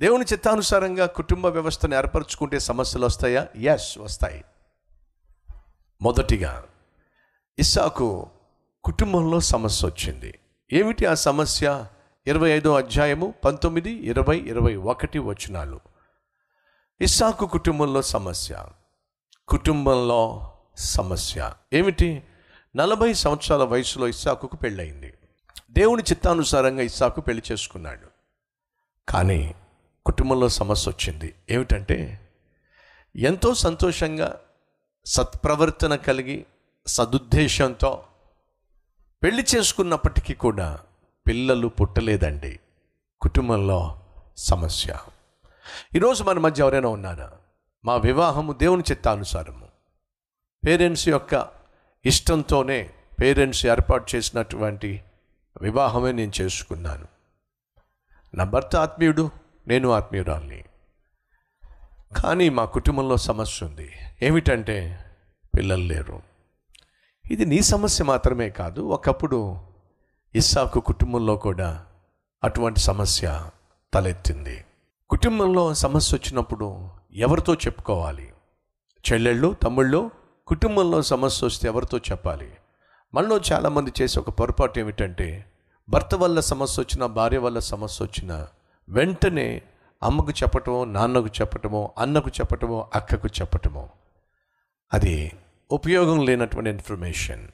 దేవుని చిత్తానుసారంగా కుటుంబ వ్యవస్థను ఏర్పరచుకుంటే సమస్యలు వస్తాయా? ఎస్ వస్తాయి. మొదటిగా ఇస్సాకు కుటుంబంలో సమస్య వచ్చింది. ఏమిటి ఆ సమస్య? ఇరవై ఐదో అధ్యాయము పంతొమ్మిది ఇరవై ఇరవై ఒకటి వచనాలు. ఇస్సాకు కుటుంబంలో సమస్య. కుటుంబంలో సమస్య. ఏమిటి? నలభై సంవత్సరాల వయసులో ఇస్సాకుకు పెళ్ళయింది. దేవుని చిత్తానుసారంగా ఇస్సాకు పెళ్ళి చేసుకున్నాడు. కానీ కుటుంబంలో సమస్య వచ్చింది. ఏమిటంటే ఎంతో సంతోషంగా సత్ప్రవర్తన కలిగి సదుద్దేశంతో పెళ్ళి చేసుకున్నప్పటికీ కూడా పిల్లలు పుట్టలేదండి. కుటుంబంలో సమస్య. ఈరోజు మన మధ్య ఎవరైనా ఉన్నారా? మా వివాహము దేవుని చిత్తానుసారము. పేరెంట్స్ యొక్క ఇష్టంతోనే పేరెంట్స్ ఏర్పాటు చేసినటువంటి వివాహమే నేను చేసుకున్నాను. నా భర్త ఆత్మీయుడు నేను ఆత్మీయురాల్ని. కానీ మా కుటుంబంలో సమస్య ఉంది. ఏమిటంటే పిల్లలు లేరు. ఇది నీ సమస్య మాత్రమే కాదు ఒకప్పుడు ఇస్సాకు కుటుంబంలో కూడా అటువంటి సమస్య తలెత్తింది. కుటుంబంలో సమస్య వచ్చినప్పుడు ఎవరితో చెప్పుకోవాలి? చెల్లెళ్ళు తమ్ముళ్ళు కుటుంబంలో సమస్య వస్తే ఎవరితో చెప్పాలి? మనలో చాలామంది చేసే ఒక పొరపాటు ఏమిటంటే భర్త వల్ల సమస్య వచ్చినా భార్య వల్ల సమస్య వచ్చినా వెంటనే అమ్మకు చెప్పటమో నాన్నకు చెప్పటమో అన్నకు చెప్పటమో అక్కకు చెప్పటమో. అది ఉపయోగం లేనటువంటి ఇన్ఫర్మేషన్.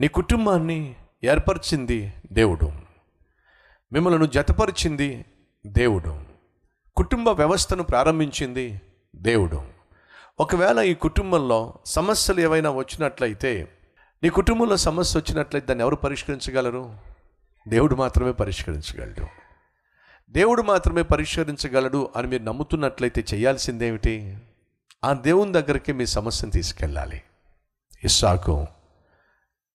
నీ కుటుంబాన్ని ఏర్పరిచింది దేవుడు. మిమ్మల్ని జతపరిచింది దేవుడు. కుటుంబ వ్యవస్థను ప్రారంభించింది దేవుడు. ఒకవేళ ఈ కుటుంబంలో సమస్యలు ఏవైనా వచ్చినట్లయితే నీ కుటుంబంలో సమస్య వచ్చినట్లయితే దాన్ని ఎవరు పరిష్కరించగలరు? దేవుడు మాత్రమే పరిష్కరించగలడు. దేవుడు మాత్రమే పరిష్కరించగలడు అని మీరు నమ్ముతున్నట్లయితే చేయాల్సిందేమిటి? ఆ దేవుని దగ్గరికి మీ సమస్యను తీసుకెళ్ళాలి. ఇస్సాకు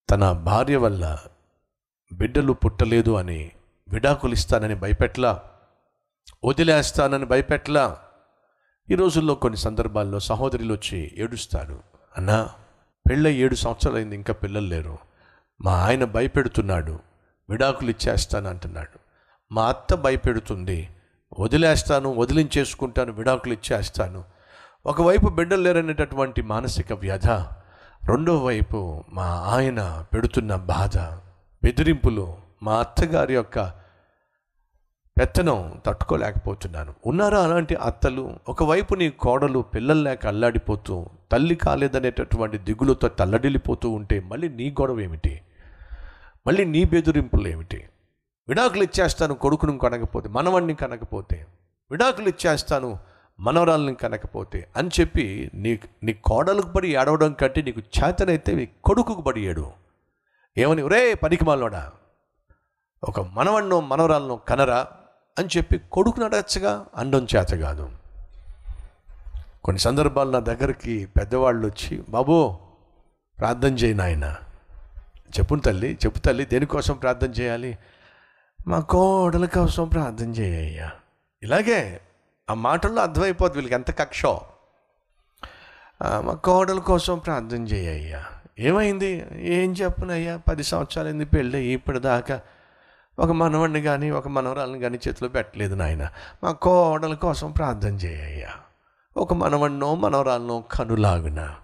తన భార్య వల్ల బిడ్డలు పుట్టలేదు అని విడాకులు ఇస్తానని భయపెట్లా వదిలేస్తానని భయపెట్లా ఈ రోజుల్లో కొన్ని సందర్భాల్లో సహోదరులు వచ్చి ఏడుస్తారు. అన్నా పెళ్ళై ఏడు సంవత్సరాలైంది ఇంకా పిల్లలు లేరు. మా ఆయన భయపెడుతున్నాడు. విడాకులు ఇచ్చేస్తాను అంటున్నాడు మా అత్త భయపెడుతుంది. వదిలేస్తాను వదిలించేసుకుంటాను విడాకులు ఇచ్చేస్తాను. ఒకవైపు బిడ్డలు లేరనేటటువంటి మానసిక వ్యధ రెండో వైపు మా ఆయన పెడుతున్న బాధ బెదిరింపులు మా అత్తగారి యొక్క పెత్తనం తట్టుకోలేకపోతున్నాను. ఉన్నారా అలాంటి అత్తలు? ఒకవైపు నీ కోడలు పిల్లలు లేక అల్లాడిపోతూ తల్లి కాలేదనేటటువంటి దిగులతో తల్లడిల్లిపోతూ ఉంటే మళ్ళీ నీ గొడవ ఏమిటి మళ్ళీ నీ బెదిరింపులు ఏమిటి విడాకులు ఇచ్చేస్తాను కొడుకును కనకపోతే మనవణ్ణి కనకపోతే విడాకులు ఇచ్చేస్తాను మనవరాల్ని కనకపోతే అని చెప్పి నీ నీ కోడలకు పడి ఏడవడం కంటే నీకు చేతనైతే నీ కొడుకుకు పడి ఏడు. ఏమని రే పనికి మాలోడా ఒక మనవన్నో మనవరాలను కనరా అని చెప్పి కొడుకుని అడగచ్చగా అండం చేత కాదు. కొన్ని సందర్భాలు నా దగ్గరికి పెద్దవాళ్ళు వచ్చి బాబు ప్రార్థన చేయి నాయన. చెప్పును తల్లి చెప్పు తల్లి దేనికోసం ప్రార్థన చేయాలి? మా కోడల కోసం ప్రార్థన చేయ్యా ఇలాగే ఆ మాటల్లో అర్థమైపోద్ది వీళ్ళకి ఎంత కక్షో. మా కోడల కోసం ప్రార్థన చేయ్యా ఏమైంది? ఏం చెప్పనయ్యా? పది సంవత్సరాలైంది పెళ్ళి ఇప్పటిదాకా ఒక మనవడిని కానీ ఒక మనవరాలను కానీ చేతిలో పెట్టలేదు నాయన. మా కోడల కోసం ప్రార్థన చేయ్యా ఒక మనవడినో మనవరాలనో కనులాగున.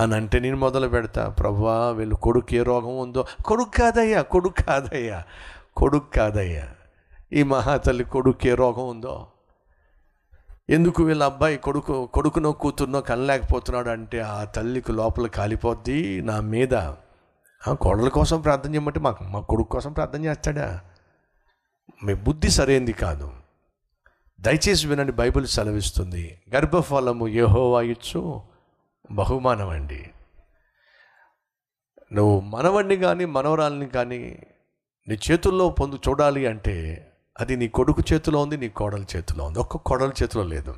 అని అంటే నేను మొదలు పెడతా. ప్రభా వీళ్ళు కొడుకు ఏ రోగం ఉందో? కొడుకు కాదయ్యా కొడుకు కాదయ్యా. కొడుకు కాదయ్యా ఈ మహాతల్లి కొడుకు ఏ రోగం ఉందో? ఎందుకు వీళ్ళ అబ్బాయి కొడుకు కొడుకునో కూతురునో కనలేకపోతున్నాడు అంటే ఆ తల్లికి లోపల కాలిపోద్ది నా మీద? ఆ కోడల కోసం ప్రార్థన చేయమంటే మాకు మా కొడుకు కోసం ప్రార్థన చేస్తాడా? మీ బుద్ధి సరైంది కాదు. దయచేసి వినండి బైబిల్ సెలవిస్తుంది. గర్భఫలము యెహోవా ఇచ్చు బహుమానం అండి నువ్వు మనవణ్ణి కానీ మనవరాల్ని కానీ నీ చేతుల్లో పొందు చూడాలి అంటే అది నీ కొడుకు చేతిలో ఉంది నీ కోడల చేతిలో ఉంది. ఒక్క కోడల చేతిలో లేదు.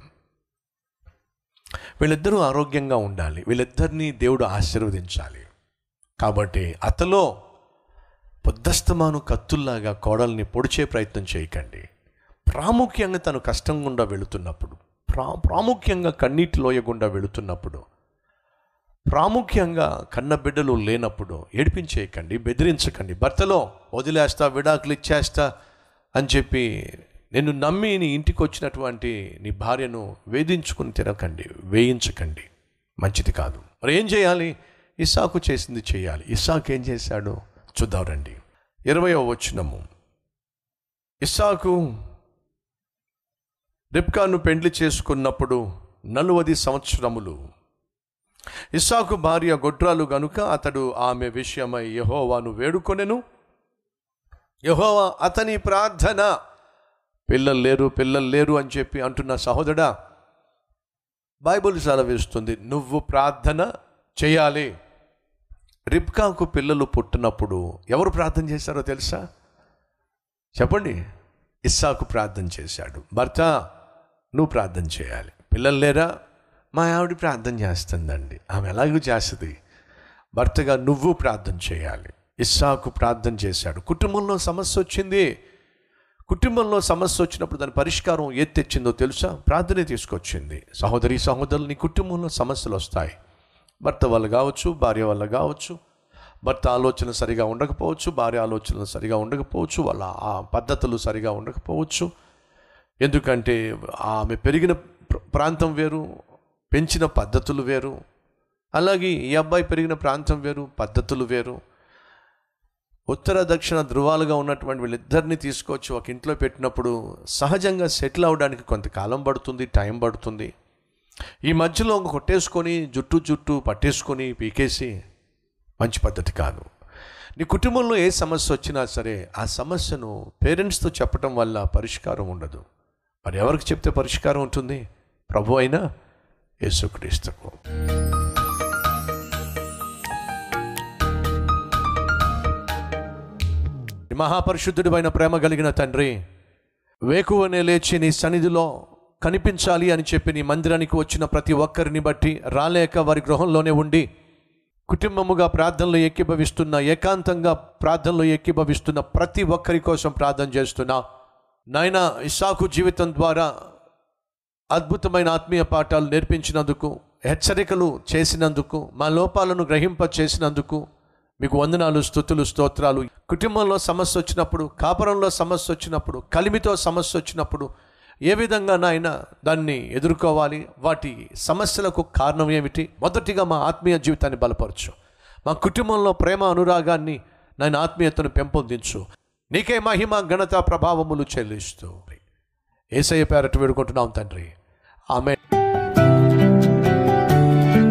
వీళ్ళిద్దరూ ఆరోగ్యంగా ఉండాలి. వీళ్ళిద్దరినీ దేవుడు ఆశీర్వదించాలి. కాబట్టి అతలో పొద్దస్తమాను కత్తుల్లాగా కోడల్ని పొడిచే ప్రయత్నం చేయకండి. ప్రాముఖ్యంగా తను కష్టం గుండా వెళుతున్నప్పుడు ప్రా ప్రాముఖ్యంగా కన్నీటి లోయ గుండా వెళుతున్నప్పుడు ప్రాముఖ్యంగా కన్నబిడ్డలు లేనప్పుడు ఏడిపించేయకండి బెదిరించకండి. భర్తలో వదిలేస్తా విడాకులు ఇచ్చేస్తా అని చెప్పి నేను నమ్మి నీ ఇంటికి వచ్చినటువంటి నీ భార్యను వేధించుకుని తినకండి వేయించకండి. మంచిది కాదు. మరి ఏం చేయాలి? ఇసాకు చేసింది చేయాలి. ఇసాకు ఏం చేశాడు? చూద్దాం రండి. ఇరవయో వచ్చినము ఇస్సాకు రిప్కాను పెండ్లి చేసుకున్నప్పుడు నలువది సంవత్సరములు ఇస్సాకు భార్య గొడ్రాలు గనుక అతడు ఆమె విషయమై యహోవాను వేడుకొనెను. యహోవా అతని ప్రార్థన. పిల్లలు లేరు పిల్లలు లేరు అని చెప్పి అంటున్న సహోదరా బైబుల్ సెలవిస్తుంది నువ్వు ప్రార్థన చేయాలి. రిబ్కాకు పిల్లలు పుట్టినప్పుడు ఎవరు ప్రార్థన చేశారో తెలుసా? చెప్పండి. ఇస్సాకు ప్రార్థన చేశాడు. భర్త నువ్వు ప్రార్థన చేయాలి. పిల్లలు లేరా? మా ఆవిడ ప్రార్థన చేస్తుందండి. ఆమె ఎలాగూ చేస్తుంది? భర్తగా నువ్వు ప్రార్థన చేయాలి. ఇస్సాకు ప్రార్థన చేశాడు. కుటుంబంలో సమస్య వచ్చింది. కుటుంబంలో సమస్య వచ్చినప్పుడు దాని పరిష్కారం ఏది తెచ్చిందో తెలుసా? ప్రార్థనే తీసుకొచ్చింది. సహోదరి సహోదరులు నీ కుటుంబంలో సమస్యలు వస్తాయి. భర్త వల్ల కావచ్చు భార్య వల్ల కావచ్చు భర్త ఆలోచన సరిగా ఉండకపోవచ్చు భార్య ఆలోచనలు సరిగా ఉండకపోవచ్చు వాళ్ళ ఆ పద్ధతులు సరిగా ఉండకపోవచ్చు. ఎందుకంటే ఆమె పెరిగిన ప్రాంతం వేరు పెంచిన పద్ధతులు వేరు. అలాగే ఈ అబ్బాయి పెరిగిన ప్రాంతం వేరు పద్ధతులు వేరు. ఉత్తర దక్షిణ ధృవాలుగా ఉన్నటువంటి వీళ్ళిద్దరిని తీసుకొచ్చి ఒక ఇంట్లో పెట్టినప్పుడు సహజంగా సెటిల్ అవడానికి కొంతకాలం పడుతుంది టైం పడుతుంది. ఈ మధ్యలో కొట్టేసుకొని జుట్టు జుట్టు పట్టేసుకొని పీకేసి మంచి పద్ధతి కాదు. నీ కుటుంబంలో ఏ సమస్య వచ్చినా సరే ఆ సమస్యను పేరెంట్స్తో చెప్పటం వల్ల పరిష్కారం ఉండదు. మరి ఎవరికి చెప్తే పరిష్కారం ఉంటుంది? ప్రభు అయినా? యేసుక్రీస్తుకు. మహాపరిశుద్ధుడిపైన ప్రేమ కలిగిన తండ్రి వేకువనే లేచి నీ సన్నిధిలో కనిపించాలి అని చెప్పి నీ మందిరానికి వచ్చిన ప్రతి ఒక్కరిని బట్టి రాలేక వారి గృహంలోనే ఉండి కుటుంబముగా ప్రార్థనలో ఎక్కిభవిస్తున్న ఏకాంతంగా ప్రార్థనలో ఎక్కిభవిస్తున్న ప్రతి ఒక్కరి కోసం ప్రార్థన చేస్తున్నా. నాయన ఇసాకు జీవితం ద్వారా అద్భుతమైన ఆత్మీయ పాఠాలు నేర్పించినందుకు హెచ్చరికలు చేసినందుకు మా లోపాలను గ్రహింప చేసినందుకు మీకు వందనాలు స్థుతులు స్తోత్రాలు. కుటుంబంలో సమస్య వచ్చినప్పుడు కాపురంలో సమస్య వచ్చినప్పుడు కలిమితో సమస్య వచ్చినప్పుడు ఏ విధంగా నాయన దాన్ని ఎదుర్కోవాలి? వాటి సమస్యలకు కారణం ఏమిటి? మొదటిగా మా ఆత్మీయ జీవితాన్ని బలపరచు. మా కుటుంబంలో ప్రేమ అనురాగాన్ని నాయన ఆత్మీయతను పెంపొందించు. నీకే మహిమ ఘనత ప్రభావములు చెల్లిస్తూ. ఏసయ్య పేరట వేడుకుంటున్నాం తండ్రి. ఆమె